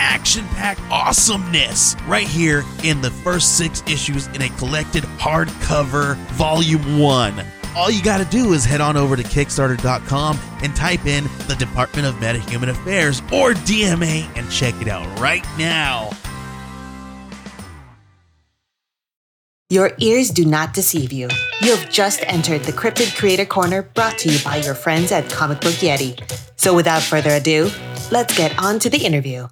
action packed awesomeness right here in the first six issues in a collected hardcover volume one. All you got to do is head on over to Kickstarter.com and type in the Department of Metahuman Affairs or DMA and check it out right now. Your ears do not deceive you. You have just entered the Cryptid Creator Corner brought to you by your friends at Comic Book Yeti. So without further ado, let's get on to the interview.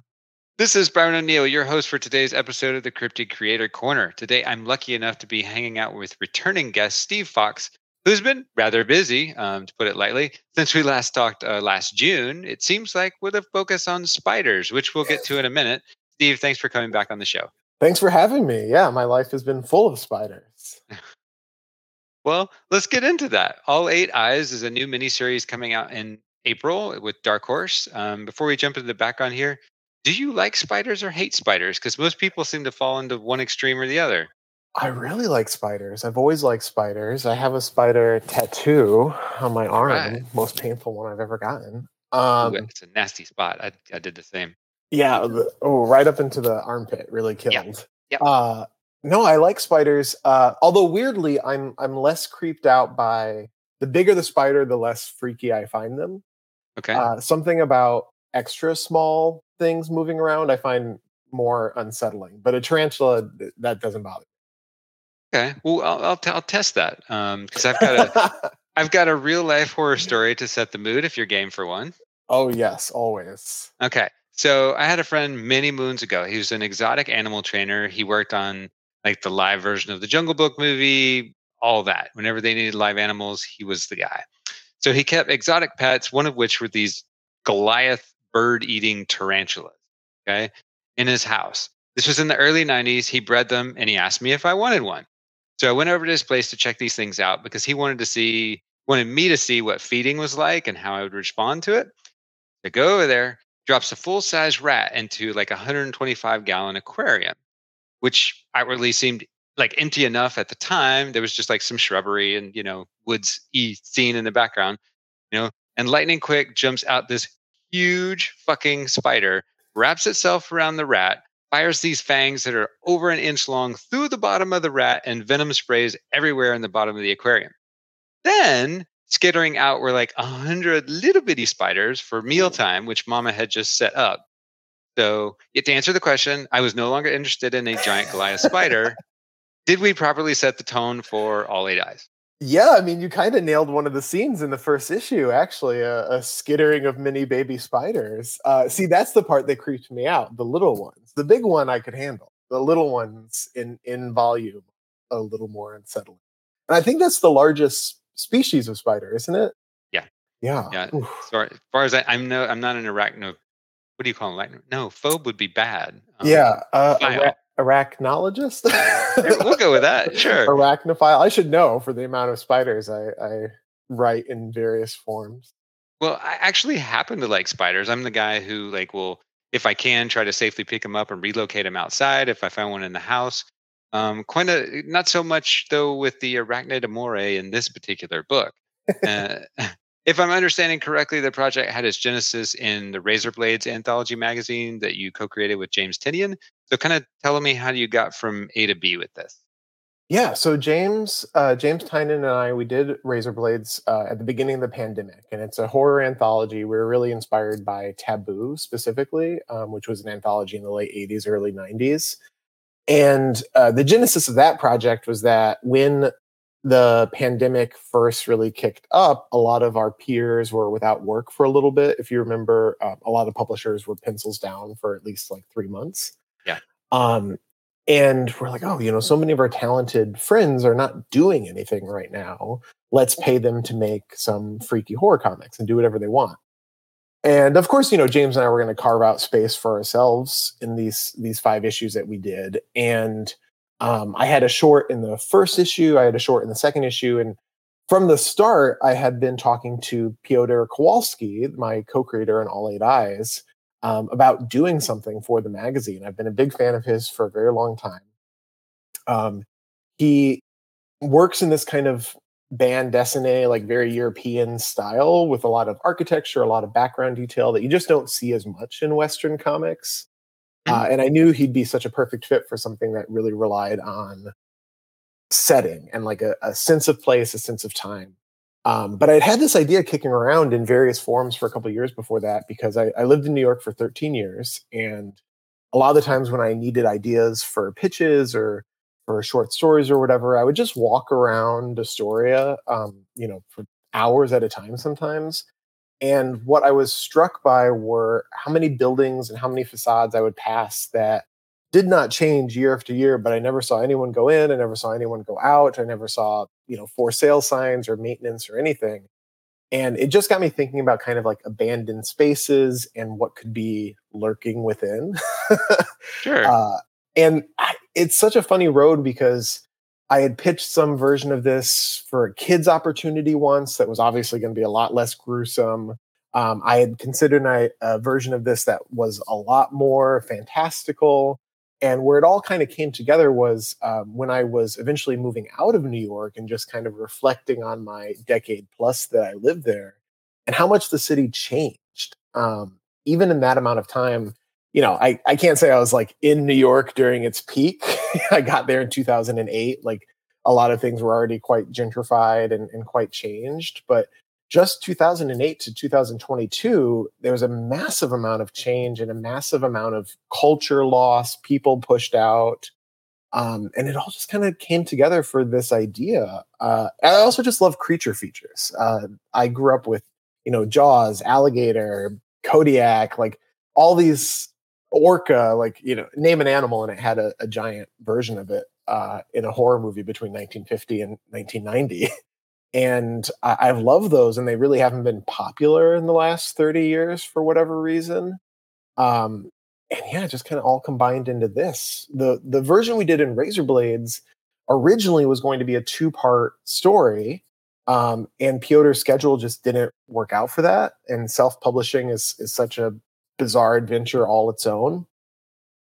This is Byron O'Neill, your host for today's episode of the Cryptid Creator Corner. Today, I'm lucky enough to be hanging out with returning guest Steve Foxe, who's been rather busy, um, to put it lightly, since we last talked uh, last June. It seems like with a focus on spiders, which we'll get to in a minute. Steve, thanks for coming back on the show. Thanks for having me. Yeah, my life has been full of spiders. well, let's get into that. All Eight Eyes is a new miniseries coming out in April with Dark Horse. Um, before we jump into the background here, do you like spiders or hate spiders? Because most people seem to fall into one extreme or the other. I really like spiders. I've always liked spiders. I have a spider tattoo on my arm, right. most painful one I've ever gotten. Um, Ooh, it's a nasty spot. I, I did the same. Yeah. The, oh, right up into the armpit. Really killed. Yeah. Yep. Uh, no, I like spiders. Uh, although weirdly, I'm I'm less creeped out by the bigger the spider, the less freaky I find them. Okay. Uh, something about extra small things moving around I find more unsettling. But a tarantula that doesn't bother. Me. Okay, well I'll I'll, t- I'll test that because um, I've got a I've got a real life horror story to set the mood if you're game for one. Oh yes, always. Okay, so I had a friend many moons ago. He was an exotic animal trainer. He worked on like the live version of the Jungle Book movie, all that. Whenever they needed live animals, he was the guy. So he kept exotic pets, one of which were these Goliath bird eating tarantulas, okay, in his house. This was in the early 90s. He bred them and he asked me if I wanted one. So I went over to his place to check these things out because he wanted to see, wanted me to see what feeding was like and how I would respond to it. To go over there, drops a full size rat into like a 125 gallon aquarium, which outwardly seemed like empty enough at the time. There was just like some shrubbery and, you know, woods e scene in the background, you know, and lightning quick jumps out this huge fucking spider, wraps itself around the rat, fires these fangs that are over an inch long through the bottom of the rat, and venom sprays everywhere in the bottom of the aquarium. Then skittering out were like a hundred little bitty spiders for mealtime, oh. which Mama had just set up. So, to answer the question, I was no longer interested in a giant Goliath spider. Did we properly set the tone for all eight eyes? Yeah, I mean, you kind of nailed one of the scenes in the first issue, actually, a, a skittering of mini baby spiders. Uh, see, that's the part that creeped me out. The little ones, the big one I could handle. The little ones in in volume, a little more unsettling. And I think that's the largest species of spider, isn't it? Yeah, yeah, yeah. As far, as far as I, I'm no, I'm not an arachno. What do you call them? No, phobe would be bad. Um, yeah, uh, arachnologist. we'll go with that. Sure. Arachnophile. I should know for the amount of spiders I, I write in various forms. Well, I actually happen to like spiders. I'm the guy who like will, if I can, try to safely pick them up and relocate them outside. If I find one in the house, um, quite a not so much though with the arachnid amore in this particular book. Uh, if I'm understanding correctly, the project had its genesis in the Razorblades anthology magazine that you co-created with James Tynion. So, kind of tell me how you got from A to B with this. Yeah, so James uh, James Tynion and I we did Razorblades uh, at the beginning of the pandemic, and it's a horror anthology. We were really inspired by Taboo specifically, um, which was an anthology in the late '80s, early '90s. And uh, the genesis of that project was that when the pandemic first really kicked up, a lot of our peers were without work for a little bit. If you remember, uh, a lot of publishers were pencils down for at least like three months. Um, and we're like, oh, you know, so many of our talented friends are not doing anything right now. Let's pay them to make some freaky horror comics and do whatever they want. And of course, you know, James and I were going to carve out space for ourselves in these these five issues that we did. And Um, I had a short in the first issue, I had a short in the second issue, and from the start, I had been talking to Piotr Kowalski, my co-creator in All Eight Eyes, um, about doing something for the magazine. I've been a big fan of his for a very long time. Um, he works in this kind of bande dessinée, like very European style, with a lot of architecture, a lot of background detail that you just don't see as much in Western comics. Uh, Mm. and I knew he'd be such a perfect fit for something that really relied on setting and like a, a sense of place, a sense of time. Um, but I'd had this idea kicking around in various forms for a couple years before that because I, I lived in New York for 13 years. And a lot of the times when I needed ideas for pitches or for short stories or whatever, I would just walk around Astoria, um, you know, for hours at a time sometimes. And what I was struck by were how many buildings and how many facades I would pass that did not change year after year, but I never saw anyone go in. I never saw anyone go out. I never saw, you know, for sale signs or maintenance or anything. And it just got me thinking about kind of like abandoned spaces and what could be lurking within. Sure. Uh, and I, it's such a funny road because I had pitched some version of this for a kids' opportunity once that was obviously going to be a lot less gruesome. Um, I had considered a, a version of this that was a lot more fantastical. And where it all kind of came together was um, when I was eventually moving out of New York and just kind of reflecting on my decade plus that I lived there and how much the city changed. Um, even in that amount of time, you know, I, I can't say I was like in New York during its peak. I got there in 2008. Like a lot of things were already quite gentrified and, and quite changed. But just 2008 to 2022, there was a massive amount of change and a massive amount of culture loss, people pushed out. Um, and it all just kind of came together for this idea. Uh, I also just love creature features. Uh, I grew up with, you know, Jaws, Alligator, Kodiak, like all these orca, like, you know, name an animal, and it had a, a giant version of it uh, in a horror movie between 1950 and 1990. and I, I've loved those, and they really haven't been popular in the last 30 years for whatever reason. Um, and yeah, just kind of all combined into this. The the version we did in Razorblades originally was going to be a two-part story. Um, and Piotr's schedule just didn't work out for that. And self-publishing is is such a bizarre adventure all its own.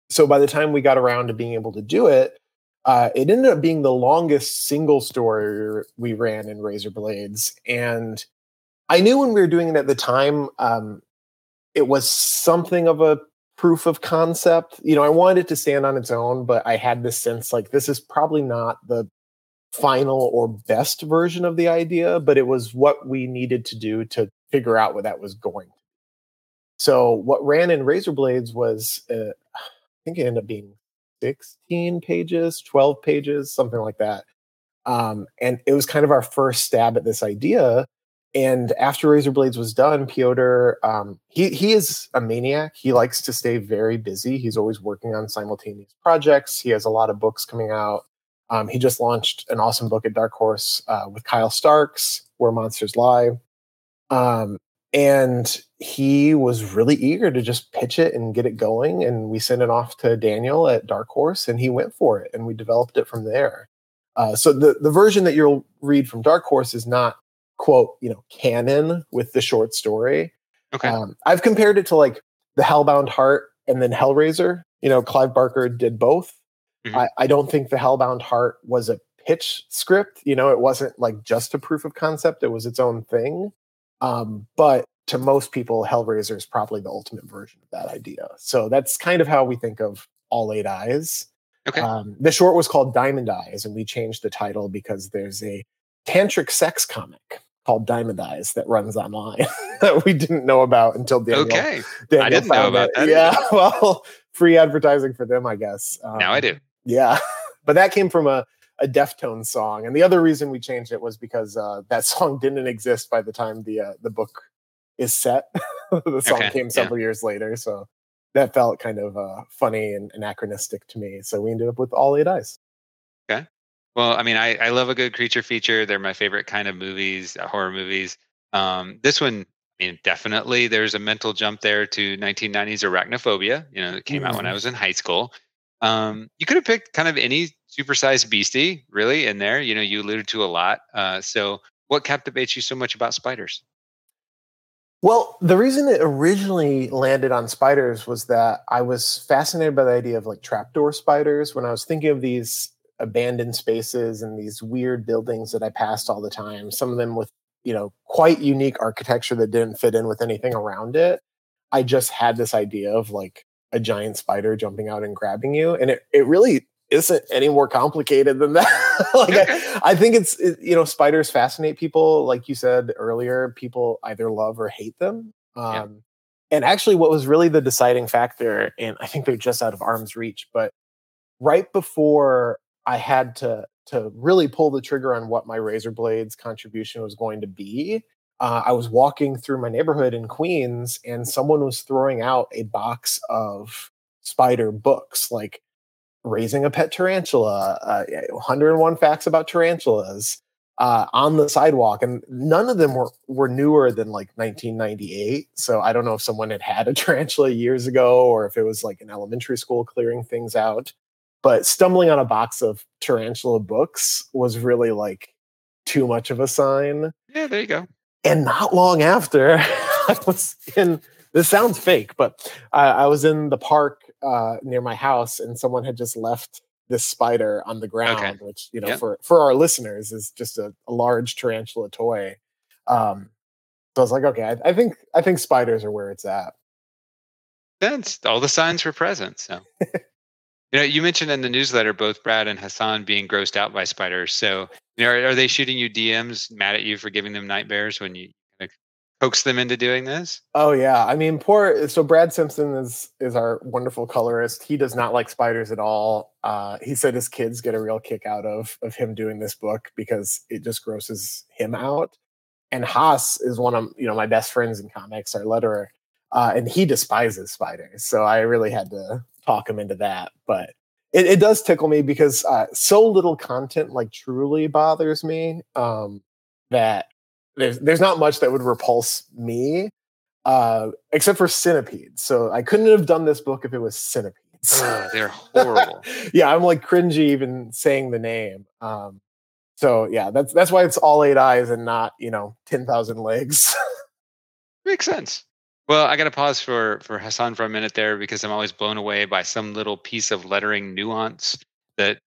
So by the time we got around to being able to do it, uh, it ended up being the longest single story we ran in Razorblades. And I knew when we were doing it at the time, um, it was something of a proof of concept. You know, I wanted it to stand on its own, but I had this sense like this is probably not the final or best version of the idea, but it was what we needed to do to figure out what that was going. So what ran in Razorblades was, uh, I think it ended up being 16 pages, 12 pages, something like that. Um, and it was kind of our first stab at this idea. And after Razorblades was done, Piotr, um, he he is a maniac. He likes to stay very busy. He's always working on simultaneous projects. He has a lot of books coming out. Um, he just launched an awesome book at Dark Horse uh, with Kyle Starks, Where Monsters Lie. Um, and he was really eager to just pitch it and get it going. And we sent it off to Daniel at Dark Horse, and he went for it, and we developed it from there. Uh, so the the version that you'll read from Dark Horse is not quote you know canon with the short story. okay. Um, I've compared it to like the Hellbound Heart and then Hellraiser. You know, Clive Barker did both. Mhm. I, I don't think the Hellbound Heart was a pitch script. You know, it wasn't like just a proof of concept. It was its own thing. Um, but to most people, Hellraiser is probably the ultimate version of that idea. So that's kind of how we think of All Eight Eyes. okay. Um, the short was called Diamond Eyes, and we changed the title because there's a tantric sex comic called Diamond Eyes that runs online that we didn't know about until Daniel. okay. Daniel didn't know about it. that Yeah, well, free advertising for them, I guess. now I Um, do. Yeah, but that came from a a Deftones song, and the other reason we changed it was because uh, that song didn't exist by the time the uh, the book is set. the song Okay, came yeah. several years later, so that felt kind of uh, funny and anachronistic to me. So we ended up with All Eight Eyes. Okay. Well, I mean, I, I love a good creature feature. They're my favorite kind of movies, uh, horror movies. Um, this one, I mean, definitely there's a mental jump there to 1990s arachnophobia. You know, it came out when I Mhm. was in high school. Um, you could have picked kind of any supersized beastie, really, in there. You know, you alluded to a lot. Uh, so, what captivates you so much about spiders? Well, the reason it originally landed on spiders was that I was fascinated by the idea of like trapdoor spiders when I was thinking of these abandoned spaces and these weird buildings that I passed all the time, some of them with, you know, quite unique architecture that didn't fit in with anything around it. I just had this idea of like a giant spider jumping out and grabbing you. And it, it really isn't any more complicated than that. like. I, I, think it's it, you know spiders fascinate people. Like you said earlier, people either love or hate them. Um, yeah. And actually, what was really the deciding factor, and I think they're just out of arm's reach, but right before I had to to really pull the trigger on what my Razorblades contribution was going to be, uh, I was walking through my neighborhood in Queens, and someone was throwing out a box of spider books, like raising a pet tarantula, uh, 101 facts about tarantulas uh, on the sidewalk, and none of them were were newer than like 1998. So I don't know if someone had had a tarantula years ago, or if it was like an elementary school clearing things out. But stumbling on a box of tarantula books was really like too much of a sign. Yeah, there you go. And not long after, I was in. This sounds fake, but I was in the park uh, near my house, and someone had just left this spider on the ground, okay. which you know yep. for for our listeners is just a, a large tarantula toy. Um, so I was like, okay, I, I, think I think spiders are where it's at. That's all the signs were present. So, you know, you mentioned in the newsletter both Brad and Hassan being grossed out by spiders. So, you know, are, are they shooting you DMs, mad at you for giving them nightmares when you coax them into doing this? Oh yeah, I mean, poor. So Brad Simpson is is our wonderful colorist. He does not like spiders at all. Uh, he said his kids get a real kick out of of him doing this book because it just grosses him out. And Haas is one of you know my best friends in comics, our letterer, uh, and he despises spiders. So I really had to talk him into that, but. It, it does tickle me because uh, so little content like truly bothers me um, that there's there's not much that would repulse me, uh, except for centipedes. So I couldn't have done this book if it was centipedes. they're horrible. yeah, I'm like cringy even saying the name. Um, so yeah, that's that's why it's all eight eyes and not you know ten thousand legs. Makes sense. Well, I got to pause for for Hassan for a minute there because I'm always blown away by some little piece of lettering nuance that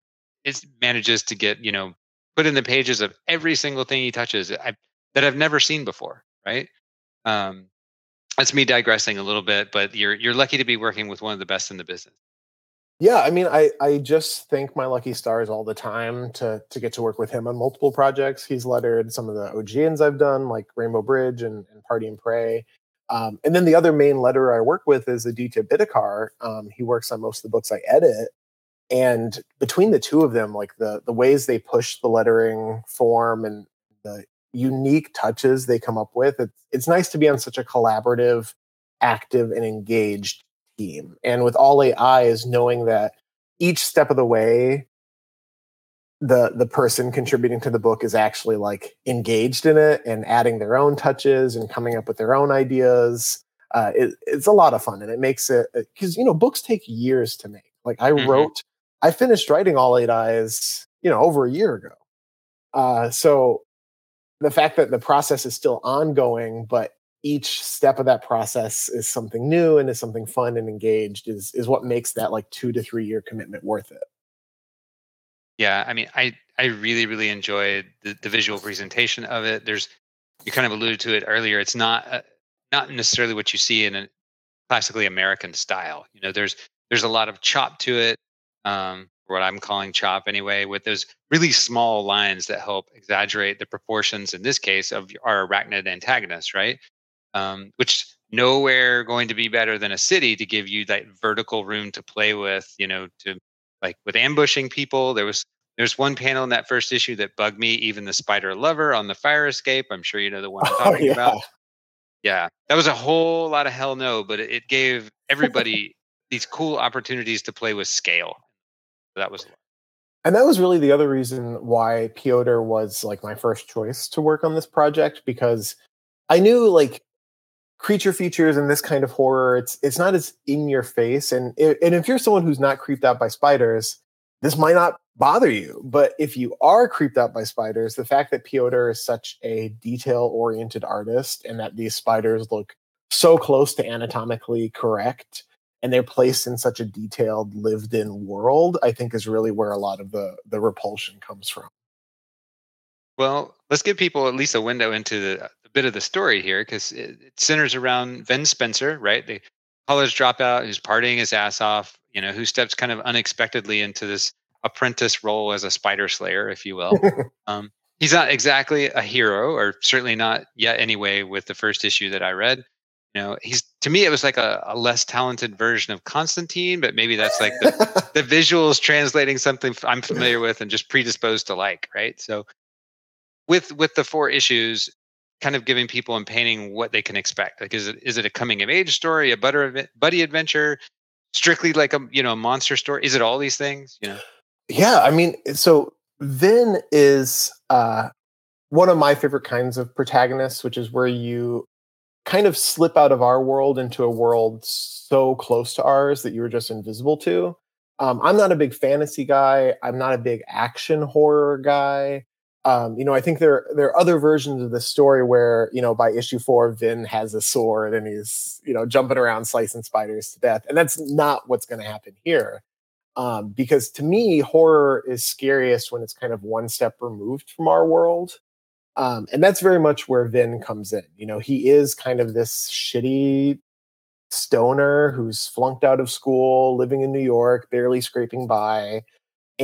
it manages to get you know put in the pages of every single thing he touches. I that I've never seen before, right? Um, that's me digressing a little bit, but you're you're lucky to be working with one of the best in the business. Yeah, I mean, I I just thank my lucky stars all the time to to get to work with him on multiple projects. He's lettered some of the OGNs I've done, like Rainbow Bridge and, and Party and Pray. Um, and then the other main letterer I work with is Aditya Bidikar. Um, he works on most of the books I edit. And between the two of them, like the the ways they push the lettering form and the unique touches they come up with. It's, it's nice to be on such a collaborative, active, and engaged team. And with All Eight Eyes, knowing that each step of the way, the the person contributing to the book is actually like engaged in it and adding their own touches and coming up with their own ideas. Uh, it, it's a lot of fun and it makes it because you know books take years to make. Like I mm-hmm. wrote, I finished writing All Eight Eyes, you know, over a year ago. Uh, so the fact that the process is still ongoing, but each step of that process is something new and is something fun and engaged is is what makes that like two to three year commitment worth it. Yeah, I mean, I I really really enjoyed the, the visual presentation of it. There's you kind of alluded to it earlier. It's not uh, not necessarily what you see in a classically American style. You know, there's there's a lot of chop to it. Um, what I'm calling chop anyway, with those really small lines that help exaggerate the proportions, in this case, of our arachnid antagonist, right? Um, which nowhere going to be better than a city to give you that vertical room to play with, you know, to like with ambushing people. There was there's one panel in that first issue that bugged me, even the spider lover on the fire escape. I'm sure you know the one I'm oh, talking oh, yeah. about. Yeah, that was a whole lot of hell no, but it gave everybody these cool opportunities to play with scale that was and that was really the other reason why Piotr was like my first choice to work on this project because I knew like creature features and this kind of horror, it's it's not as in your face. And and if you're someone who's not creeped out by spiders, this might not bother you. But if you are creeped out by spiders, the fact that Piotr is such a detail oriented artist and that these spiders look so close to anatomically correct and they're placed in such a detailed lived in world i think is really where a lot of the the repulsion comes from well let's give people at least a window into the, bit of the story here because it, it, centers around Vin Spencer, right? The college dropout who's partying his ass off, you know, who steps kind of unexpectedly into this apprentice role as a spider slayer, if you will. um, he's not exactly a hero, or certainly not yet anyway. With the first issue that I read, you know, he's to me it was like a, a less talented version of Constantine, but maybe that's like the, the visuals translating something I'm familiar with and just predisposed to like, right? So with with the four issues kind of giving people and painting what they can expect. Like is it is it a coming of age story a butter buddy adventure strictly like a you know a monster story? Is it all these things? You know? Yeah i mean so vin is uh one of my favorite kinds of protagonists which is where you kind of slip out of our world into a world so close to ours that you were just invisible to. Um, i'm not a big fantasy guy. I'm not a big action horror guy um, you know, I think there there are other versions of the story where you know by issue four, Vin has a sword and he's you know jumping around slicing spiders to death, and that's not what's going to happen here. Um, because to me, horror is scariest when it's kind of one step removed from our world, um, and that's very much where Vin comes in. You know, he is kind of this shitty stoner who's flunked out of school, living in New York, barely scraping by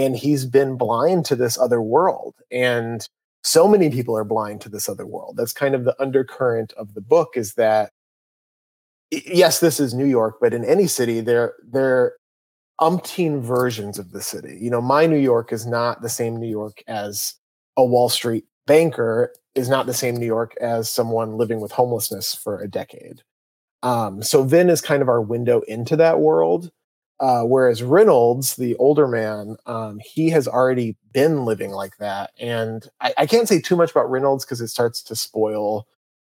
and he's been blind to this other world and so many people are blind to this other world. That's kind of the undercurrent of the book is that yes this is new york but in any city there there umpteen versions of the city. You know my new york is not the same new york as a wall street banker is not the same new york as someone living with homelessness for a decade. Um, so vin is kind of our window into that world uh, whereas Reynolds, the older man, um, he has already been living like that. And I, I can't say too much about Reynolds because it starts to spoil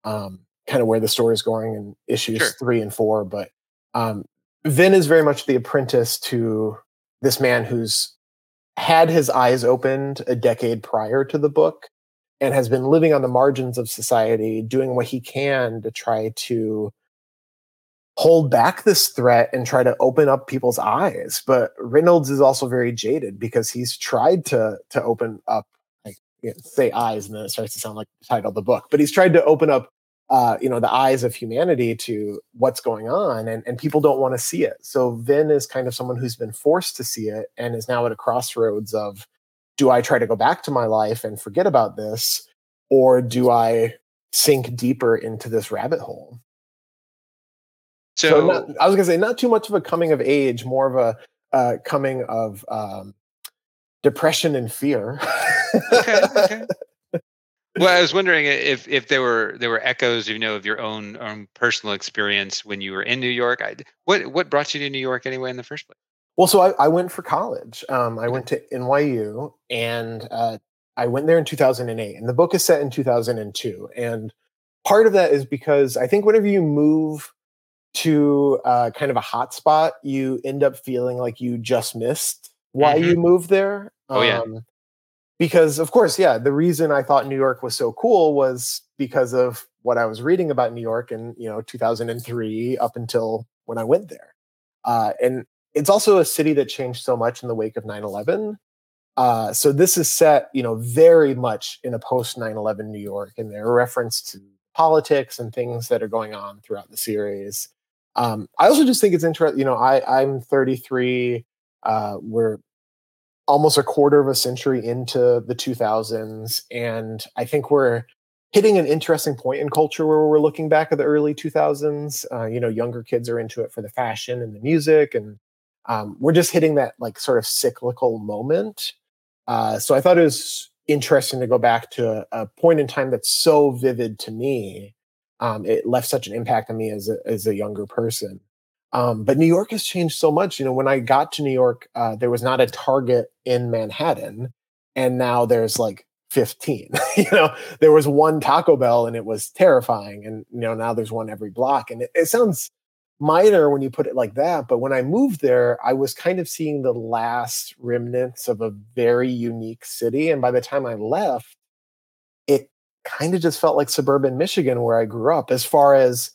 um, kind of where the story is going in issues sure. three and four. But um, Vin is very much the apprentice to this man who's had his eyes opened a decade prior to the book and has been living on the margins of society, doing what he can to try to hold back this threat and try to open up people's eyes. But Reynolds is also very jaded because he's tried to to open up, like you know, say eyes, and then it starts to sound like the title of the book. But he's tried to open up, uh, you know, the eyes of humanity to what's going on, and and people don't want to see it. So Vin is kind of someone who's been forced to see it and is now at a crossroads of, do I try to go back to my life and forget about this, or do I sink deeper into this rabbit hole? So, so not, I was gonna say not too much of a coming of age, more of a uh, coming of um, depression and fear. okay, okay. Well, I was wondering if if there were there were echoes, you know, of your own own personal experience when you were in New York. I, what what brought you to New York anyway in the first place? Well, so I, I went for college. Um, I went to NYU, and uh, I went there in 2008. And the book is set in 2002. And part of that is because I think whenever you move to uh, kind of a hot spot, you end up feeling like you just missed why mm-hmm. you moved there. Oh yeah. Um, because of course, yeah, the reason I thought New York was so cool was because of what I was reading about New York in you know 2003 up until when I went there. Uh, and it's also a city that changed so much in the wake of 9/11. Uh, so this is set, you know, very much in a post 9/11 New York, and there are reference to politics and things that are going on throughout the series. Um, I also just think it's interesting. You know, I I'm 33. Uh, we're almost a quarter of a century into the 2000s, and I think we're hitting an interesting point in culture where we're looking back at the early 2000s. Uh, you know, younger kids are into it for the fashion and the music, and um, we're just hitting that like sort of cyclical moment. Uh, so I thought it was interesting to go back to a, a point in time that's so vivid to me um, it left such an impact on me as a, as a younger person. Um, but New York has changed so much. You know, when I got to New York, uh, there was not a Target in Manhattan, and now there's like 15. you know, there was one Taco Bell and it was terrifying. And, you know, now there's one every block. And it, it sounds minor when you put it like that. But when I moved there, I was kind of seeing the last remnants of a very unique city. And by the time I left, kind of just felt like suburban Michigan where I grew up, as far as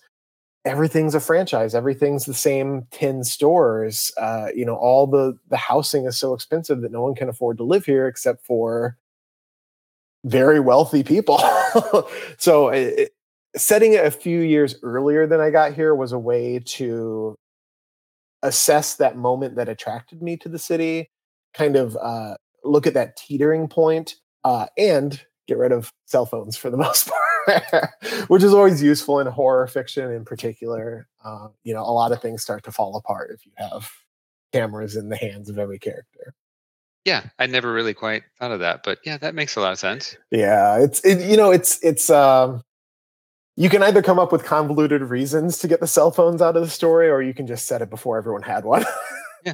everything's a franchise everything's the same 10 stores uh, you know all the the housing is so expensive that no one can afford to live here except for very wealthy people. So it, setting it a few years earlier than i got here was a way to assess that moment that attracted me to the city kind of uh, look at that teetering point, uh, and get rid of cell phones for the most part which is always useful in horror fiction in particular. Uh, you know, a lot of things start to fall apart if you have cameras in the hands of every character. Yeah, I never really quite thought of that, but yeah, that makes a lot of sense. Yeah, it's it, you know, it's it's um you can either come up with convoluted reasons to get the cell phones out of the story or you can just set it before everyone had one. yeah.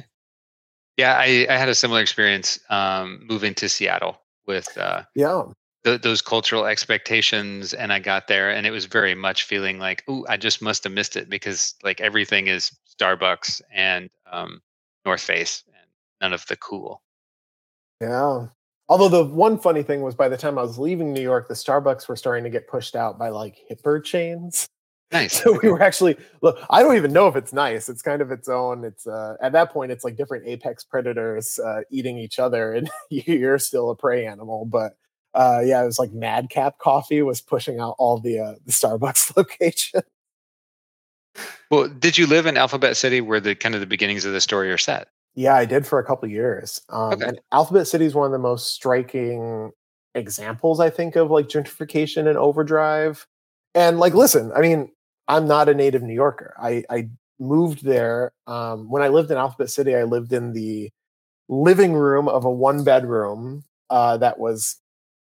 Yeah, I, I had a similar experience um, moving to Seattle with uh, yeah th- those cultural expectations and i got there and it was very much feeling like oh i just must have missed it because like everything is starbucks and um, north face and none of the cool yeah although the one funny thing was by the time i was leaving new york the starbucks were starting to get pushed out by like hipper chains Nice. So we were actually look. I don't even know if it's nice. It's kind of its own. It's uh, at that point, it's like different apex predators uh, eating each other, and you're still a prey animal. But uh, yeah, it was like Madcap Coffee was pushing out all the uh, the Starbucks location. Well, did you live in Alphabet City where the kind of the beginnings of the story are set? Yeah, I did for a couple years. Um, okay. And Alphabet City is one of the most striking examples, I think, of like gentrification and overdrive. And like, listen, I mean, I'm not a native New Yorker. I, I moved there um, when I lived in Alphabet City. I lived in the living room of a one bedroom uh, that was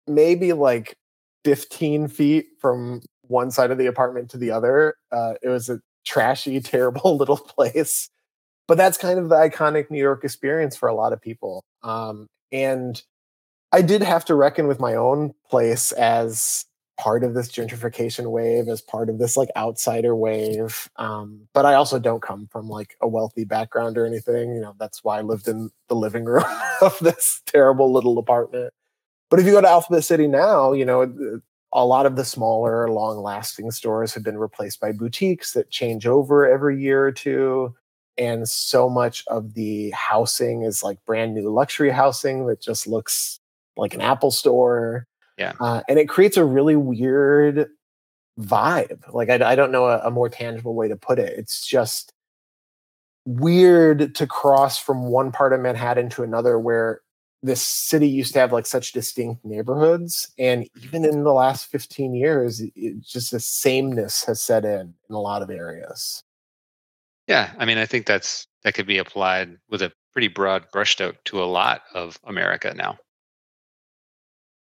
maybe like 15 feet from one side of the apartment to the other. Uh, it was a trashy, terrible little place. But that's kind of the iconic New York experience for a lot of people. Um, and I did have to reckon with my own place as part of this gentrification wave, as part of this like outsider wave. Um, but I also don't come from like a wealthy background or anything. You know, that's why I lived in the living room of this terrible little apartment. But if you go to Alphabet City now, you know, a lot of the smaller, long lasting stores have been replaced by boutiques that change over every year or two. And so much of the housing is like brand new luxury housing that just looks like an Apple store. Yeah. Uh, and it creates a really weird vibe. Like, I, I don't know a, a more tangible way to put it. It's just weird to cross from one part of Manhattan to another where this city used to have like such distinct neighborhoods and even in the last 15 years it, just the sameness has set in in a lot of areas. Yeah i mean i think that's that could be applied with a pretty broad brushstroke to a lot of america now.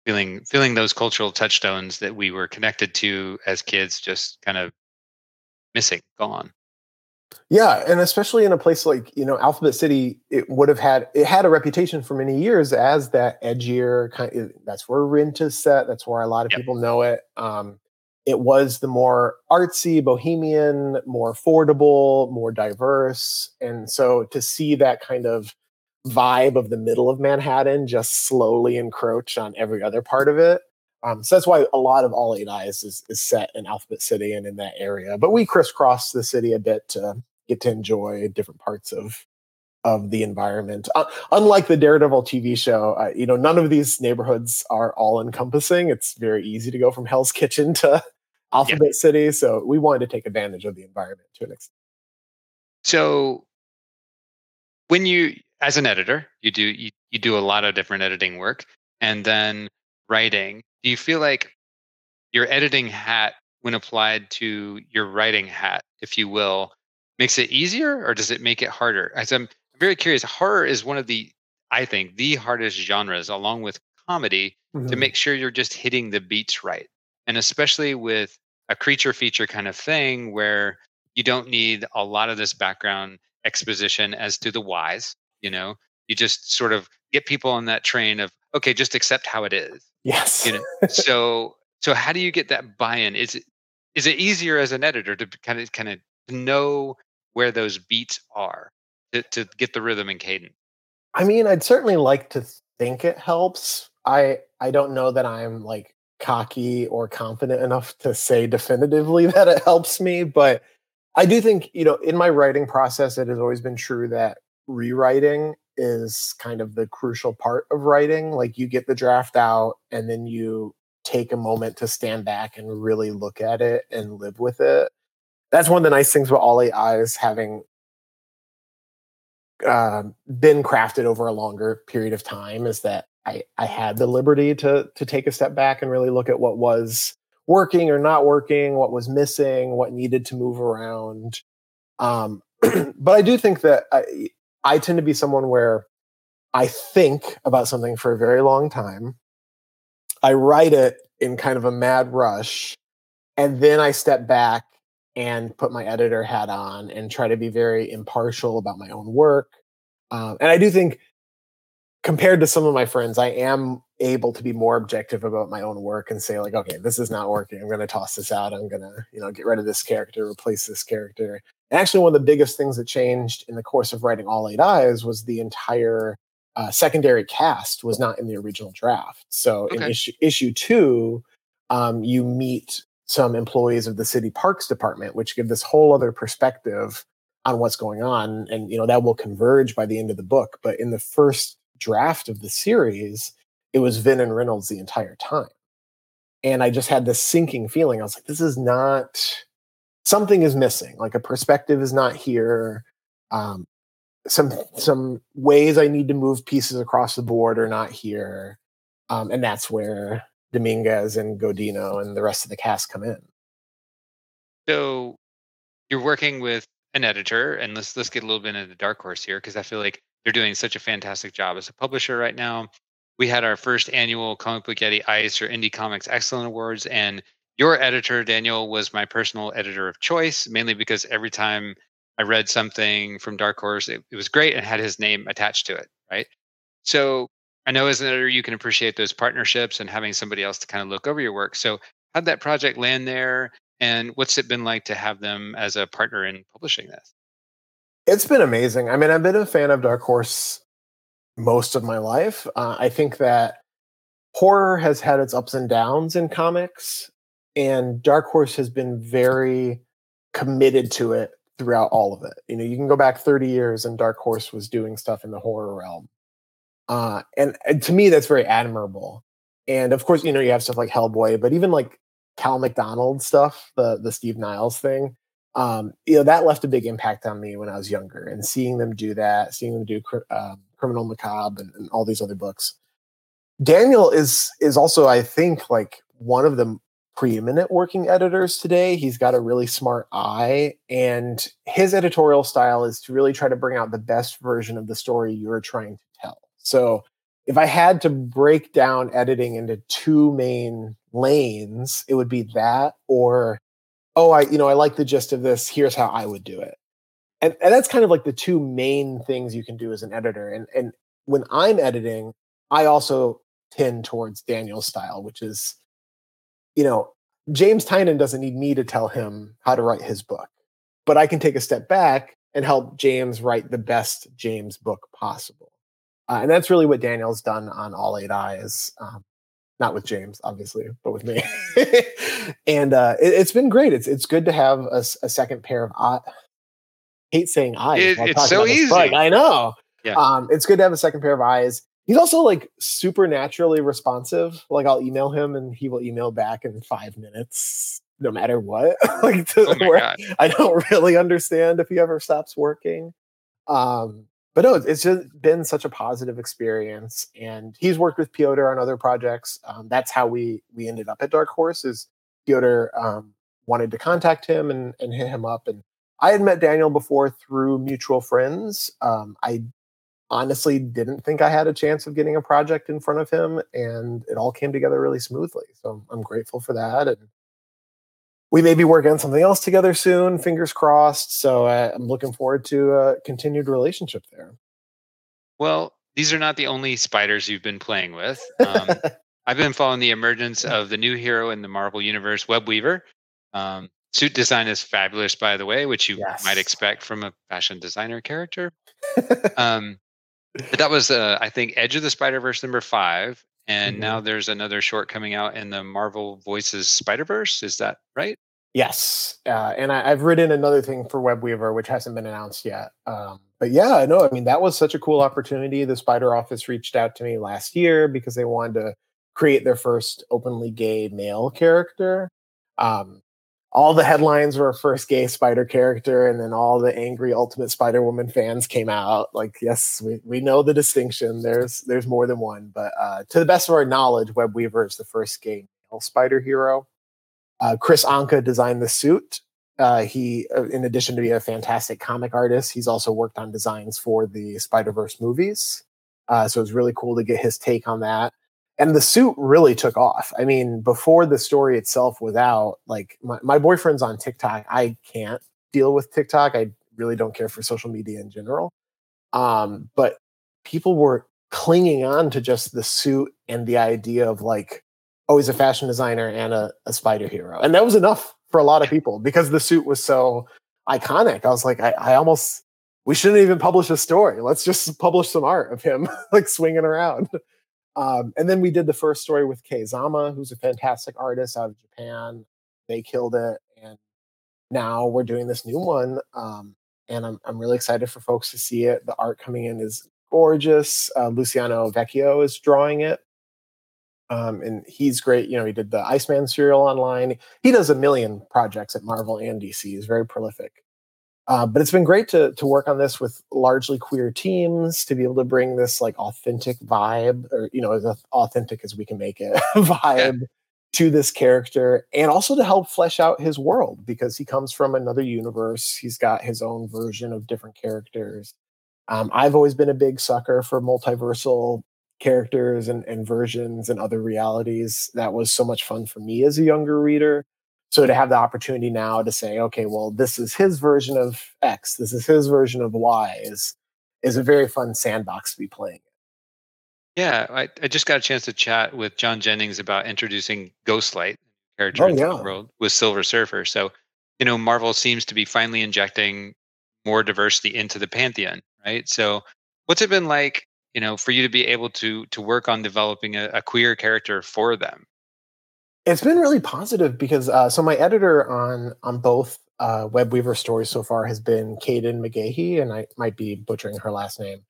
Feeling feeling those cultural touchstones that we were connected to as kids just kind of missing gone yeah, and especially in a place like you know Alphabet City, it would have had it had a reputation for many years as that edgier kind. Of, that's where Rent is set. That's where a lot of yep. people know it. Um, it was the more artsy, bohemian, more affordable, more diverse, and so to see that kind of vibe of the middle of Manhattan just slowly encroach on every other part of it. Um, so that's why a lot of All Eight Eyes is, is set in Alphabet City and in that area. But we crisscross the city a bit to get to enjoy different parts of of the environment. Uh, unlike the Daredevil TV show, uh, you know, none of these neighborhoods are all encompassing. It's very easy to go from Hell's Kitchen to Alphabet yeah. City. So we wanted to take advantage of the environment to an extent. So when you, as an editor, you do you, you do a lot of different editing work, and then writing. Do you feel like your editing hat, when applied to your writing hat, if you will, makes it easier or does it make it harder? As I'm very curious, horror is one of the, I think, the hardest genres, along with comedy, mm-hmm. to make sure you're just hitting the beats right. And especially with a creature feature kind of thing where you don't need a lot of this background exposition as to the whys, you know, you just sort of get people on that train of, okay, just accept how it is Yes. You know, so so how do you get that buy-in? Is it is it easier as an editor to kind of kind of know where those beats are to, to get the rhythm and cadence? I mean, I'd certainly like to think it helps. I I don't know that I'm like cocky or confident enough to say definitively that it helps me, but I do think, you know, in my writing process, it has always been true that rewriting is kind of the crucial part of writing. Like you get the draft out and then you take a moment to stand back and really look at it and live with it. That's one of the nice things about All Eight Eyes having uh, been crafted over a longer period of time is that I, I had the liberty to to take a step back and really look at what was working or not working, what was missing, what needed to move around. Um, but I do think that I, I tend to be someone where I think about something for a very long time. I write it in kind of a mad rush, and then I step back and put my editor hat on and try to be very impartial about my own work. Um, and I do think compared to some of my friends, I am able to be more objective about my own work and say like, okay, this is not working. I'm going to toss this out. I'm going to, you know, get rid of this character, replace this character. And actually, one of the biggest things that changed in the course of writing All Eight Eyes was the entire uh, secondary cast was not in the original draft. So okay. in issue issue two, um, you meet some employees of the city parks department, which give this whole other perspective on what's going on, and you know that will converge by the end of the book. But in the first draft of the series, it was Vin and Reynolds the entire time. And I just had this sinking feeling. I was like, this is not something is missing. Like a perspective is not here. Um, some some ways I need to move pieces across the board are not here. Um, and that's where Dominguez and Godino and the rest of the cast come in. So you're working with an editor, and let's let's get a little bit into Dark Horse here because I feel like they're doing such a fantastic job as a publisher right now. We had our first annual Comic Book Yeti Ice or Indie Comics Excellent Awards, and your editor, Daniel, was my personal editor of choice, mainly because every time I read something from Dark Horse, it, it was great and had his name attached to it, right? So I know as an editor, you can appreciate those partnerships and having somebody else to kind of look over your work. So, how'd that project land there? And what's it been like to have them as a partner in publishing this? It's been amazing. I mean, I've been a fan of Dark Horse most of my life. Uh, I think that horror has had its ups and downs in comics, and Dark Horse has been very committed to it throughout all of it. You know, you can go back 30 years and Dark Horse was doing stuff in the horror realm. Uh, and, and to me, that's very admirable. And of course, you know, you have stuff like Hellboy, but even like Cal McDonald stuff, the the Steve Niles thing, um, you know, that left a big impact on me when I was younger. And seeing them do that, seeing them do uh, Criminal Macabre and, and all these other books. Daniel is is also, I think, like one of the preeminent working editors today. He's got a really smart eye, and his editorial style is to really try to bring out the best version of the story you're trying to tell. So, if I had to break down editing into two main lanes, it would be that or oh, I, you know, I like the gist of this. Here's how I would do it. And, and that's kind of like the two main things you can do as an editor. And, and when I'm editing, I also tend towards Daniel's style, which is, you know, James Tynion doesn't need me to tell him how to write his book, but I can take a step back and help James write the best James book possible. Uh, and that's really what Daniel's done on All Eight Eyes. Um, not with James, obviously, but with me. and uh, it, has been great. It's it's good to have a, a second pair of eyes. Hate saying eyes. It, it's so easy. I know. Yeah. Um, it's good to have a second pair of eyes. He's also like supernaturally responsive. Like I'll email him and he will email back in five minutes, no matter what. like to, oh I don't really understand if he ever stops working. Um, but no, it's just been such a positive experience. And he's worked with Piotr on other projects. Um, that's how we we ended up at Dark Horse. Is Piotr um, wanted to contact him and, and hit him up. And I had met Daniel before through mutual friends. Um, I honestly didn't think I had a chance of getting a project in front of him, and it all came together really smoothly. So I'm grateful for that. And we may be working on something else together soon. Fingers crossed. So uh, I'm looking forward to a continued relationship there. Well, these are not the only spiders you've been playing with. Um, I've been following the emergence of the new hero in the Marvel Universe, Webweaver. Um, suit design is fabulous, by the way, which you Yes. might expect from a fashion designer character. um, but that was, uh, I think, Edge of the Spider Verse number five, and now there's another short coming out in the Marvel Voices Spider Verse. Is that right? Yes, uh, and I, I've written another thing for Webweaver, which hasn't been announced yet. Um, but yeah, I know. I mean, that was such a cool opportunity. The Spider Office reached out to me last year because they wanted to create their first openly gay male character. Um, all the headlines were first gay spider character, and then all the angry Ultimate Spider Woman fans came out. Like, yes, we, we know the distinction. There's there's more than one, but uh, to the best of our knowledge, Webweaver is the first gay male spider hero. Uh, Kris Anka designed the suit. Uh, he, uh, in addition to being a fantastic comic artist, he's also worked on designs for the Spider Verse movies. Uh, so it's really cool to get his take on that. And the suit really took off. I mean, before the story itself was out, like my, my boyfriend's on TikTok. I can't deal with TikTok. I really don't care for social media in general. Um, but people were clinging on to just the suit and the idea of like, oh, he's a fashion designer and a, a spider hero. And that was enough for a lot of people because the suit was so iconic. I was like, I, I almost, we shouldn't even publish a story. Let's just publish some art of him like swinging around. Um, and then we did the first story with Kei Zama, who's a fantastic artist out of Japan. They killed it. And now we're doing this new one. Um, and I'm, I'm really excited for folks to see it. The art coming in is gorgeous. Uh, Luciano Vecchio is drawing it. Um, and he's great. You know, he did the Iceman serial online. He does a million projects at Marvel and DC. He's very prolific. Uh, but it's been great to to work on this with largely queer teams to be able to bring this like authentic vibe, or you know, as authentic as we can make it vibe to this character, and also to help flesh out his world because he comes from another universe. He's got his own version of different characters. Um, I've always been a big sucker for multiversal characters and, and versions and other realities. That was so much fun for me as a younger reader. So to have the opportunity now to say, okay, well, this is his version of X, this is his version of Y, is is a very fun sandbox to be playing. Yeah, I, I just got a chance to chat with John Jennings about introducing Ghostlight character Oh, into yeah. the world with Silver Surfer. So, you know, Marvel seems to be finally injecting more diversity into the pantheon, right? So, what's it been like, you know, for you to be able to to work on developing a, a queer character for them? It's been really positive because uh, so my editor on on both uh, Webweaver stories so far has been Kaeden McGahey, and I might be butchering her last name.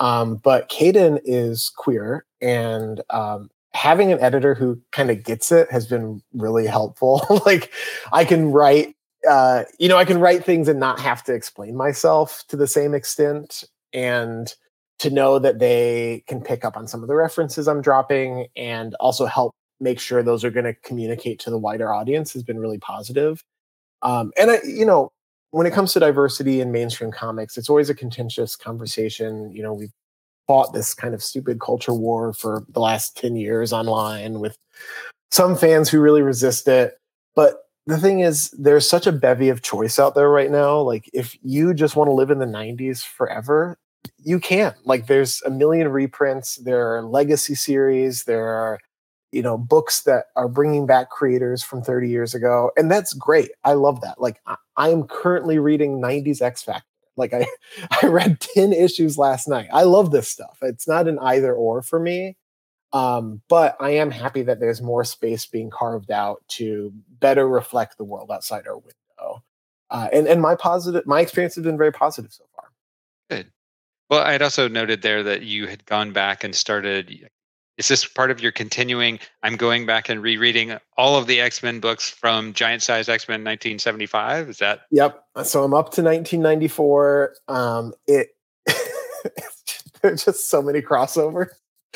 Um, but Kaden is queer, and um, having an editor who kind of gets it has been really helpful. like I can write, uh, you know, I can write things and not have to explain myself to the same extent, and to know that they can pick up on some of the references I'm dropping, and also help make sure those are going to communicate to the wider audience has been really positive. Um, and I, you know, when it comes to diversity in mainstream comics, it's always a contentious conversation. You know, we've fought this kind of stupid culture war for the last 10 years online with some fans who really resist it. But the thing is, there's such a bevy of choice out there right now. Like, if you just want to live in the 90s forever, you can. Like, there's a million reprints, there are legacy series, there are you know books that are bringing back creators from 30 years ago and that's great. I love that. Like i, am currently reading 90s x factor. Like i i read 10 issues last night. I love this stuff. It's not an either or for me um, but i am happy that there's more space being carved out to better reflect the world outside our window. Uh, and and my positive my experience has been very positive so far. Good. Well, I'd also noted there that you had gone back and started. Is this part of your continuing? I'm going back and rereading all of the X Men books from Giant Size X Men 1975. Is that Yep. So I'm up to 1994. Um, it there's just so many crossovers.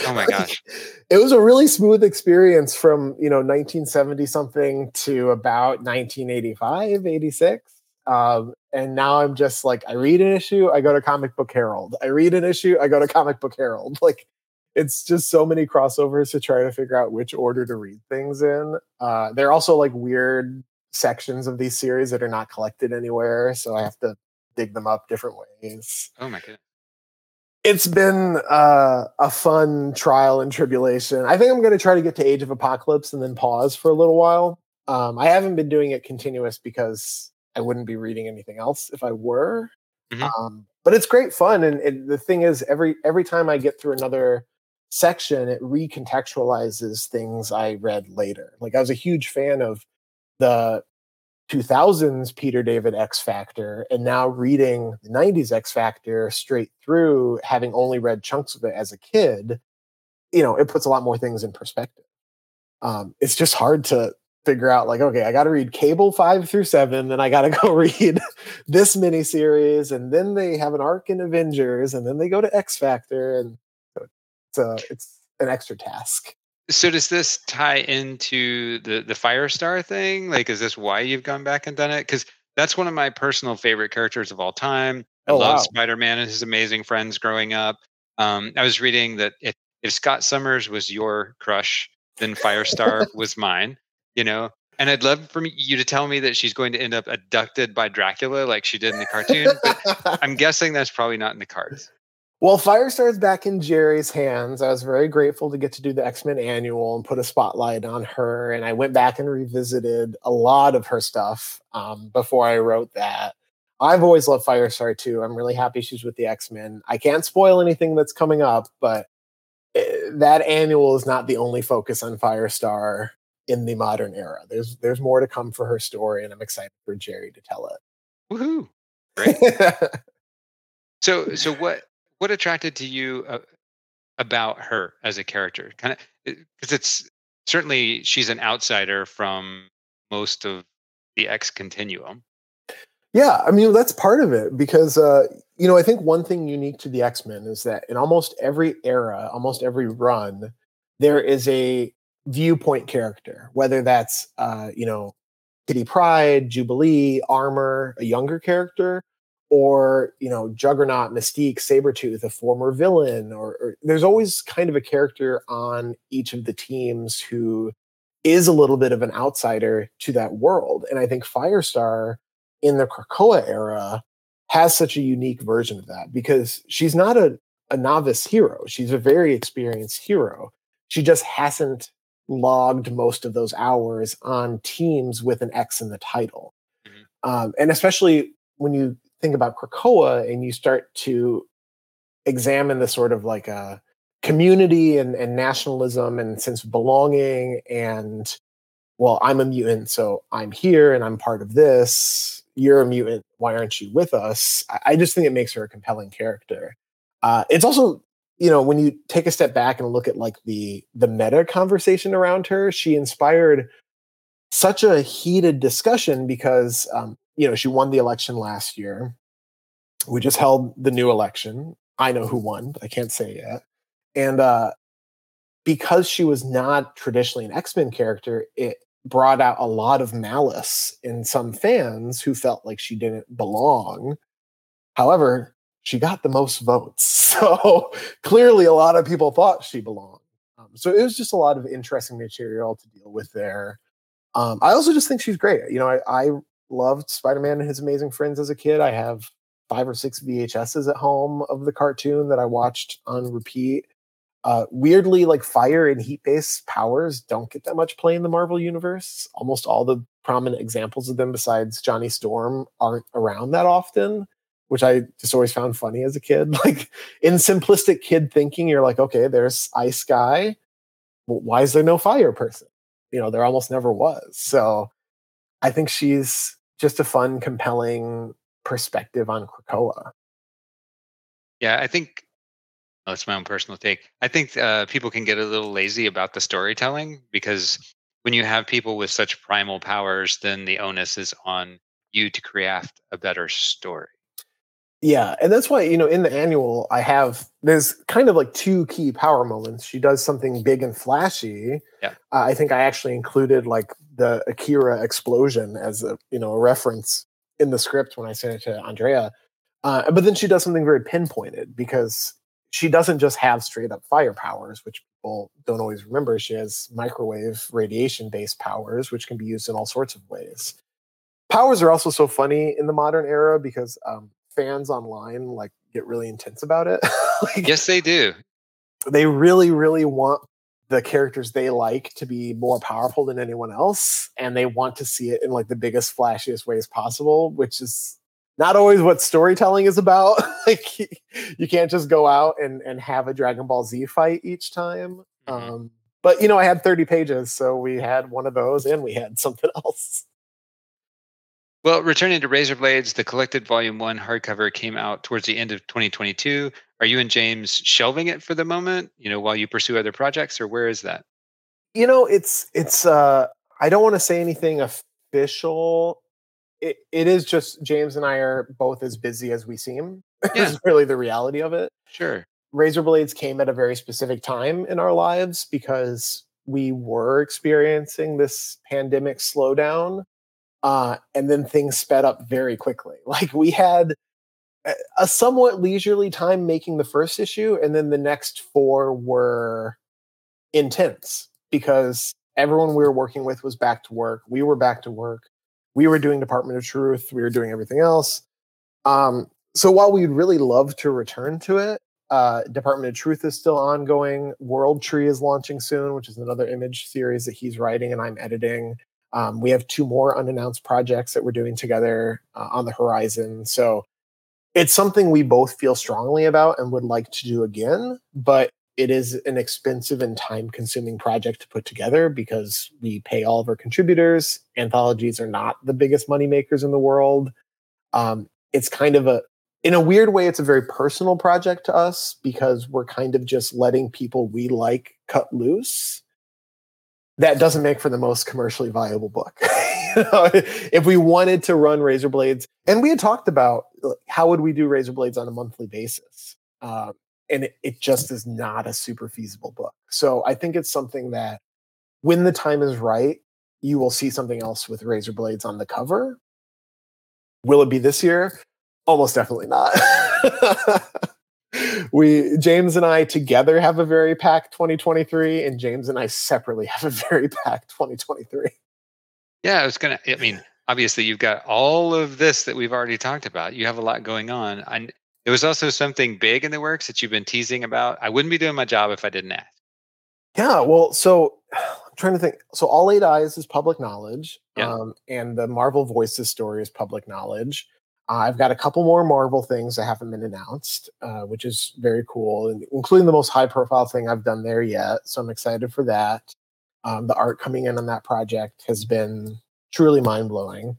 oh my gosh? It was a really smooth experience from you know 1970 something to about 1985, 86. Um, and now I'm just like I read an issue, I go to Comic Book Herald. I read an issue, I go to Comic Book Herald. Like it's just so many crossovers to try to figure out which order to read things in. Uh, there are also like weird sections of these series that are not collected anywhere, so I have to dig them up different ways. Oh my god. It's been uh, a fun trial and tribulation. I think I'm going to try to get to Age of Apocalypse and then pause for a little while. Um, I haven't been doing it continuous because I wouldn't be reading anything else if I were. Mm-hmm. Um, but it's great fun, and, and the thing is, every every time I get through another section, it recontextualizes things I read later. Like I was a huge fan of the 2000s Peter David X Factor, and now reading the 90s X Factor straight through, having only read chunks of it as a kid, you know, it puts a lot more things in perspective. Um, it's just hard to figure out like okay i got to read cable five through seven then i got to go read this miniseries and then they have an arc in avengers and then they go to x factor and it's a it's an extra task. So does this tie into the the firestar thing? Like is this why you've gone back and done it? Because that's one of my personal favorite characters of all time. I oh, love wow. spider-man and his amazing friends growing up. Um, i was reading that if, if scott summers was your crush then firestar was mine you know? And i'd love for you to tell me that she's going to end up abducted by dracula like she did in the cartoon but i'm guessing that's probably not in the cards well firestar's back in gerry's hands i was very grateful to get to do the x-men annual and put a spotlight on her and i went back and revisited a lot of her stuff um, before i wrote that i've always loved firestar too i'm really happy she's with the x-men i can't spoil anything that's coming up but eh, that annual is not the only focus on firestar in the modern era. There's there's more to come for her story, and I'm excited for Gerry to tell it. Woohoo! Great. so so what what attracted to you uh, about her as a character? Kind of because it's certainly she's an outsider from most of the X continuum. Yeah, I mean that's part of it because uh, you know I think one thing unique to the X Men is that in almost every era, almost every run, there is a viewpoint character, whether that's uh, you know Kitty Pryde, Jubilee, Armor, a younger character, or you know Juggernaut, Mystique, Sabretooth, a former villain, or, or there's always kind of a character on each of the teams who is a little bit of an outsider to that world. And I think Firestar in the Krakoa era has such a unique version of that because she's not a, a novice hero. She's a very experienced hero. She just hasn't logged most of those hours on teams with an X in the title. Mm-hmm. Um, and especially when you think about Krakoa and you start to examine the sort of like a uh, community and, and nationalism and sense of belonging and well i'm a mutant so i'm here and i'm part of this. You're a mutant. Why aren't you with us? I, I just think it makes her a compelling character. Uh, it's also you know when you take a step back and look at like the the meta conversation around her she inspired such a heated discussion because um, you know she won the election last year we just held the new election i know who won i can't say yet and uh because she was not traditionally an x-men character it brought out a lot of malice in some fans who felt like she didn't belong however she got the most votes. So clearly, a lot of people thought she belonged. Um, so it was just a lot of interesting material to deal with there. Um, I also just think she's great. You know, I, I loved Spider Man and his amazing friends as a kid. I have five or six VHSs at home of the cartoon that I watched on repeat. Uh, weirdly, like fire and heat based powers don't get that much play in the Marvel universe. Almost all the prominent examples of them, besides Johnny Storm, aren't around that often which I just always found funny as a kid. Like in simplistic kid thinking, you're like, okay, there's ice guy. Well, why is there no fire person? You know, there almost never was. So I think she's just a fun, compelling perspective on Krakoa. Yeah, I think oh, that's my own personal take. I think uh, people can get a little lazy about the storytelling because when you have people with such primal powers, then the onus is on you to craft a better story. Yeah, and that's why you know in the annual I have there's kind of like two key power moments. She does something big and flashy. Yeah, uh, I think I actually included like the Akira explosion as a you know a reference in the script when I sent it to Andrea. Uh, but then she does something very pinpointed because she doesn't just have straight up fire powers, which people don't always remember. She has microwave radiation based powers, which can be used in all sorts of ways. Powers are also so funny in the modern era because um, fans online like get really intense about it. like, yes, they do. They really, really want the characters they like to be more powerful than anyone else, and they want to see it in like the biggest, flashiest ways possible, which is not always what storytelling is about. like you can't just go out and and have a Dragon Ball Z fight each time. Mm-hmm. Um, but you know, I had 30 pages, so we had one of those and we had something else. Well, returning to Razorblades, the collected volume one hardcover came out towards the end of 2022. Are you and James shelving it for the moment, you know, while you pursue other projects, or where is that? You know, it's it's uh I don't want to say anything official. It it is just James and I are both as busy as we seem. Yeah. is really the reality of it. Sure. Razorblades came at a very specific time in our lives because we were experiencing this pandemic slowdown uh, and then things sped up very quickly. Like we had a somewhat leisurely time making the first issue, and then the next four were intense because everyone we were working with was back to work. We were back to work. We were doing Department of Truth. We were doing everything else. Um, so while we'd really love to return to it, uh, Department of Truth is still ongoing. World Tree is launching soon, which is another image series that he's writing and I'm editing. Um, we have two more unannounced projects that we're doing together uh, on the horizon. So it's something we both feel strongly about and would like to do again, but it is an expensive and time consuming project to put together because we pay all of our contributors. Anthologies are not the biggest money makers in the world. Um, it's kind of a, in a weird way, it's a very personal project to us because we're kind of just letting people we like cut loose that doesn't make for the most commercially viable book. if we wanted to run Razorblades, and we had talked about how would we do Razorblades on a monthly basis, um, and it, it just is not a super feasible book. So I think it's something that when the time is right, you will see something else with Razorblades on the cover. Will it be this year? Almost definitely not. we James and I together have a very packed 2023, and James and I separately have a very packed 2023. Yeah, I was gonna. I mean, obviously, you've got all of this that we've already talked about. You have a lot going on, and there was also something big in the works that you've been teasing about. I wouldn't be doing my job if I didn't ask. Yeah, well, so I'm trying to think. So, All Eight Eyes is public knowledge, yeah. um, and the Marvel Voices story is public knowledge. I've got a couple more Marvel things that haven't been announced, uh, which is very cool, including the most high profile thing I've done there yet. So I'm excited for that. Um, the art coming in on that project has been truly mind blowing.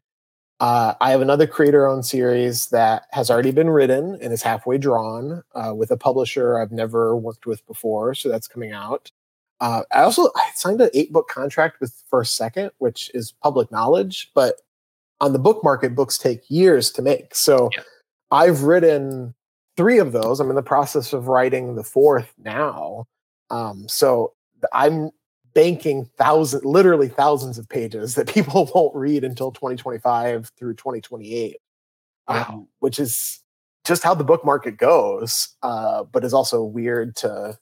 Uh, I have another creator owned series that has already been written and is halfway drawn uh, with a publisher I've never worked with before. So that's coming out. Uh, I also I signed an eight book contract with First Second, which is public knowledge, but on the book market, books take years to make. So yeah. I've written three of those. I'm in the process of writing the fourth now. Um, so I'm banking thousands, literally thousands of pages that people won't read until 2025 through 2028, wow. um, which is just how the book market goes. Uh, but is also weird to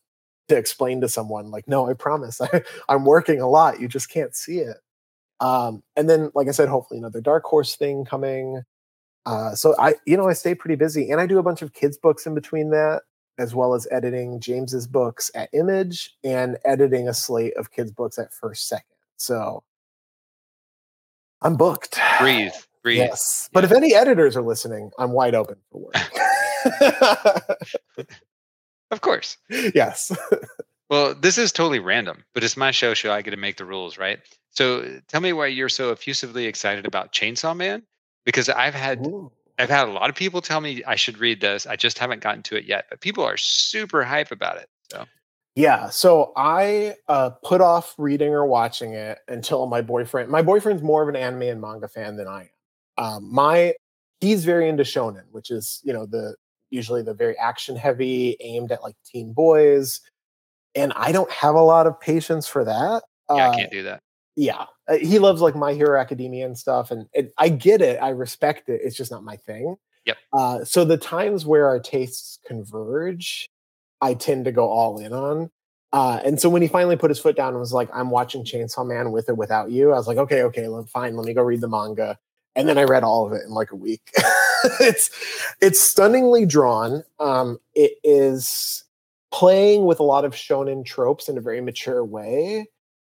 to explain to someone like, no, I promise, I, I'm working a lot. You just can't see it. Um, and then, like I said, hopefully another Dark Horse thing coming. Uh, so I, you know, I stay pretty busy, and I do a bunch of kids' books in between that, as well as editing James's books at Image and editing a slate of kids' books at First Second. So I'm booked. Breathe, breathe. Yes, but if any editors are listening, I'm wide open for work. of course. Yes. well, this is totally random, but it's my show, so I get to make the rules, right? So tell me why you're so effusively excited about Chainsaw Man because I've had Ooh. I've had a lot of people tell me I should read this. I just haven't gotten to it yet, but people are super hype about it. So yeah, so I uh, put off reading or watching it until my boyfriend. My boyfriend's more of an anime and manga fan than I am. Um, my he's very into shonen, which is you know the usually the very action heavy, aimed at like teen boys, and I don't have a lot of patience for that. Yeah, uh, I can't do that yeah uh, he loves like my hero academia and stuff and it, i get it i respect it it's just not my thing yep uh, so the times where our tastes converge i tend to go all in on uh, and so when he finally put his foot down and was like i'm watching chainsaw man with or without you i was like okay okay fine let me go read the manga and then i read all of it in like a week it's it's stunningly drawn. Um, it is playing with a lot of shonen tropes in a very mature way,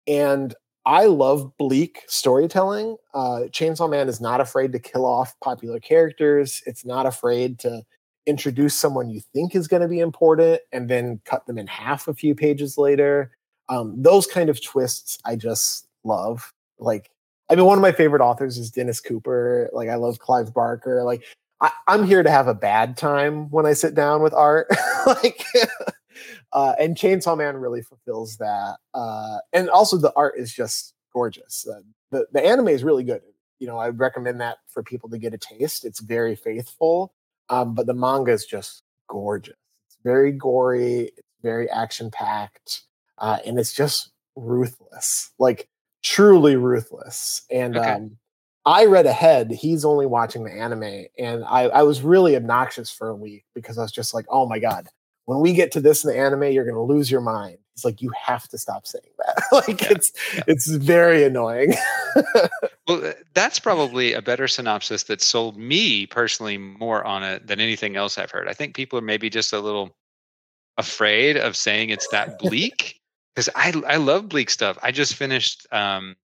and I love bleak storytelling. Uh, Chainsaw Man is not afraid to kill off popular characters. It's not afraid to introduce someone you think is going to be important and then cut them in half a few pages later. Um, those kind of twists I just love. Like, I mean, one of my favorite authors is Dennis Cooper. Like, I love Clive Barker. Like, I, am here to have a bad time when I sit down with art. like, uh, and Chainsaw Man really fulfills that. Uh, and also, the art is just gorgeous. Uh, the the anime is really good. You know, I recommend that for people to get a taste. It's very faithful, um, but the manga is just gorgeous. It's very gory. It's very action packed, uh, and it's just ruthless. Like truly ruthless. And okay. um, I read ahead. He's only watching the anime, and I, I was really obnoxious for a week because I was just like, "Oh my god, when we get to this in the anime, you're going to lose your mind." It's like you have to stop saying that. like yeah, it's yeah. it's very annoying. well, uh, that's probably a better synopsis that sold me personally more on it than anything else I've heard. I think people are maybe just a little afraid of saying it's that bleak because I I love bleak stuff. I just finished um,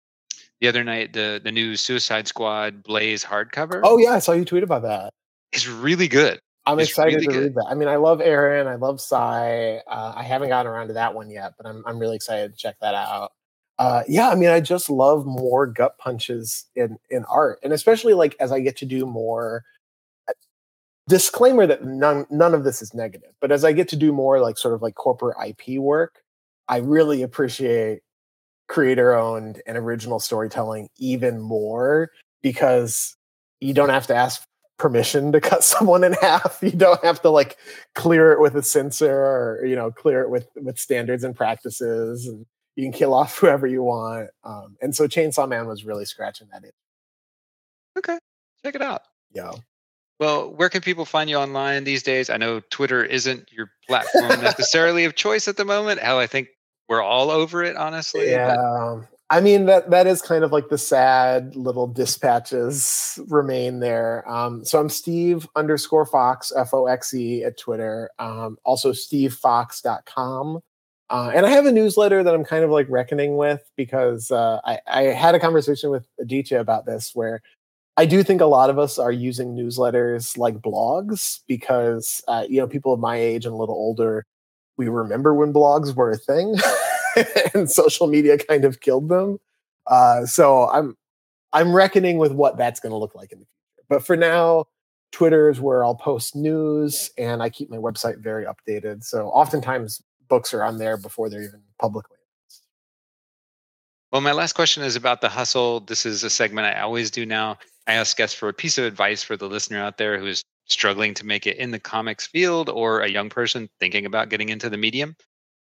the other night the the new Suicide Squad Blaze hardcover. Oh yeah, I saw you tweet about that. It's really good. I'm it's excited really to good. read that. I mean, I love Aaron. I love Si. Uh, I haven't gotten around to that one yet, but I'm I'm really excited to check that out. Uh, yeah, I mean, I just love more gut punches in in art, and especially like as I get to do more. Uh, disclaimer that none none of this is negative, but as I get to do more like sort of like corporate IP work, I really appreciate creator owned and original storytelling even more because you don't have to ask permission to cut someone in half. You don't have to like clear it with a censor or you know clear it with with standards and practices, and you can kill off whoever you want. Um, and so Chainsaw Man was really scratching that itch. Okay, check it out. Yeah. Well, where can people find you online these days? I know Twitter isn't your platform necessarily of choice at the moment. Hell, I think we're all over it, honestly. Yeah. But... I mean that that is kind of like the sad little dispatches remain there. Um, so I'm Steve underscore Fox F O X E at Twitter. Um, also SteveFoxe.com. Uh, and I have a newsletter that I'm kind of like reckoning with because uh, I, I had a conversation with Aditya about this where I do think a lot of us are using newsletters like blogs because uh, you know people of my age and a little older we remember when blogs were a thing and social media kind of killed them. Uh, so I'm I'm reckoning with what that's going to look like in the future. But for now, Twitter is where I'll post news and I keep my website very updated. So oftentimes books are on there before they're even publicly. Well, my last question is about the hustle. This is a segment I always do now. I ask guests for a piece of advice for the listener out there who is struggling to make it in the comics field or a young person thinking about getting into the medium.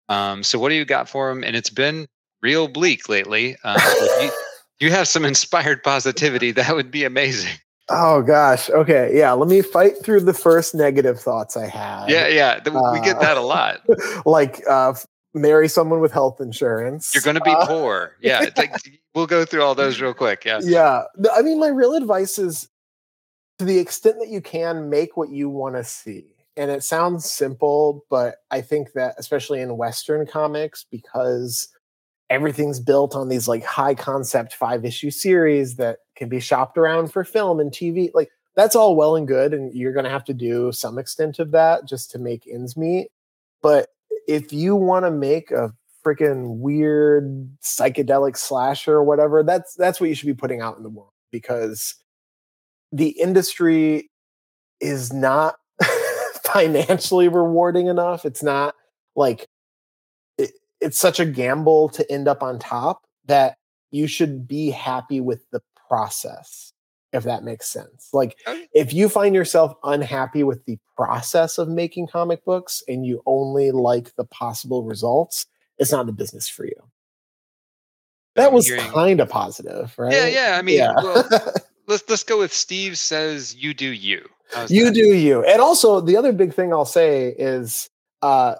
Um, so, what do you got for them? And it's been real bleak lately. Uh, you, you have some inspired positivity. That would be amazing. Oh gosh. Okay. Yeah. Let me fight through the first negative thoughts I had. Yeah. Yeah. We get that a lot. like, uh, marry someone with health insurance. You're going to be uh, poor. Yeah. Like, we'll go through all those real quick. Yeah. Yeah. I mean, my real advice is to the extent that you can make what you want to see. And it sounds simple, but I think that especially in Western comics, because everything's built on these like high concept five issue series that can be shopped around for film and TV, like that's all well and good. And you're going to have to do some extent of that just to make ends meet. But if you want to make a freaking weird psychedelic slasher or whatever, that's that's what you should be putting out in the world because the industry is not financially rewarding enough. It's not like it, it's such a gamble to end up on top that you should be happy with the process if that makes sense. Like oh, if you find yourself unhappy with the process of making comic books and you only like the possible results, it's not the business for you. That was kind of positive, right? Yeah, yeah. I mean, yeah. well, let's let's go with Steve says you do you. How's you that? do you. And also the other big thing I'll say is uh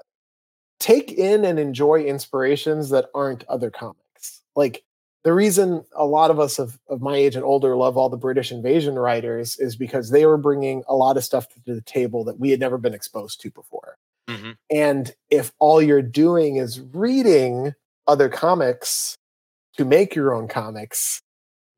take in and enjoy inspirations that aren't other comics. Like the reason a lot of us of, of my age and older love all the British invasion writers is because they were bringing a lot of stuff to the table that we had never been exposed to before. Mm-hmm. And if all you're doing is reading other comics to make your own comics,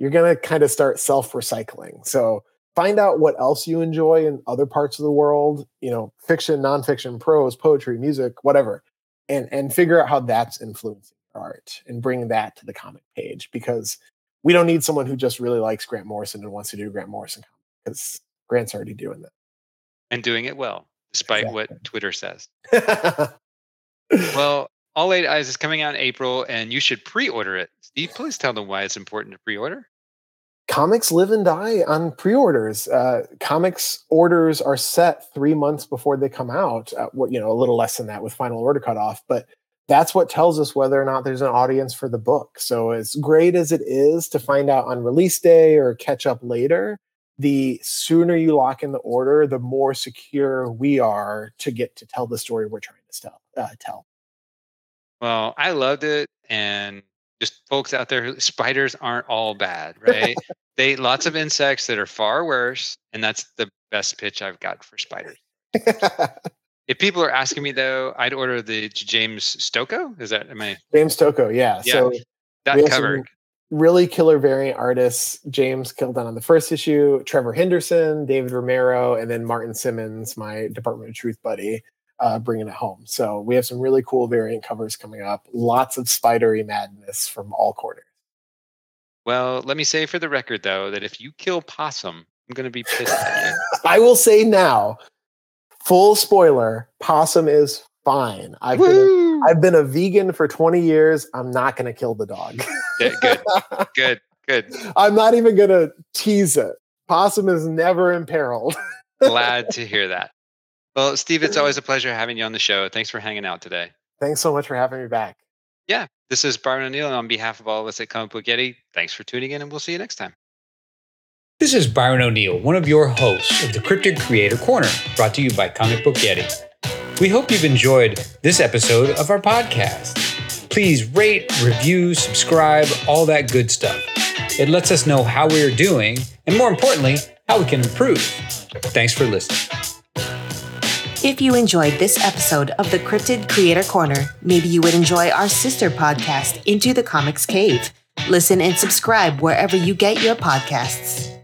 you're going to kind of start self recycling. So find out what else you enjoy in other parts of the world, you know, fiction, nonfiction, prose, poetry, music, whatever, and, and figure out how that's influencing art and bring that to the comic page because we don't need someone who just really likes Grant Morrison and wants to do Grant Morrison because Grant's already doing that. And doing it well despite exactly. what Twitter says. well, All Eight Eyes is coming out in April, and you should pre-order it. Steve, please tell them why it's important to pre-order. Comics live and die on pre-orders. Uh, comics orders are set three months before they come out. Uh, what you know, a little less than that with final order cutoff, but that's what tells us whether or not there's an audience for the book. So as great as it is to find out on release day or catch up later, the sooner you lock in the order, the more secure we are to get to tell the story we're trying to tell. Uh, tell. Well, I loved it, and just folks out there, spiders aren't all bad, right? they eat lots of insects that are far worse, and that's the best pitch I've got for spiders. if people are asking me though, I'd order the James Stokoe. Is that am I James Stokoe? Yeah. yeah so that cover really killer variant artists. James Kilden on the first issue, Trevor Henderson, David Romero, and then Martin Simmonds, my Department of Truth buddy, uh, bringing it home. So we have some really cool variant covers coming up. Lots of spidery madness from all quarters. Well, let me say for the record, though, that if you kill Possum, I'm going to be pissed at you. I will say now, full spoiler, Possum is fine. I've been, a, I've been a vegan for 20 years. I'm not going to kill the dog. good, good, good. I'm not even going to tease it. Possum is never imperiled. Glad to hear that. Well, Steve, it's always a pleasure having you on the show. Thanks for hanging out today. Thanks so much for having me back. Yeah, this is Byron O'Neill, and on behalf of all of us at Comic Book Yeti, thanks for tuning in, and we'll see you next time. This is Byron O'Neill, one of your hosts of the Cryptid Creator Corner, brought to you by Comic Book Yeti. We hope you've enjoyed this episode of our podcast. Please rate, review, subscribe, all that good stuff. It lets us know how we are doing, and more importantly, how we can improve. Thanks for listening. If you enjoyed this episode of the Cryptid Creator Corner, maybe you would enjoy our sister podcast, Into the Comics Cave. Listen and subscribe wherever you get your podcasts.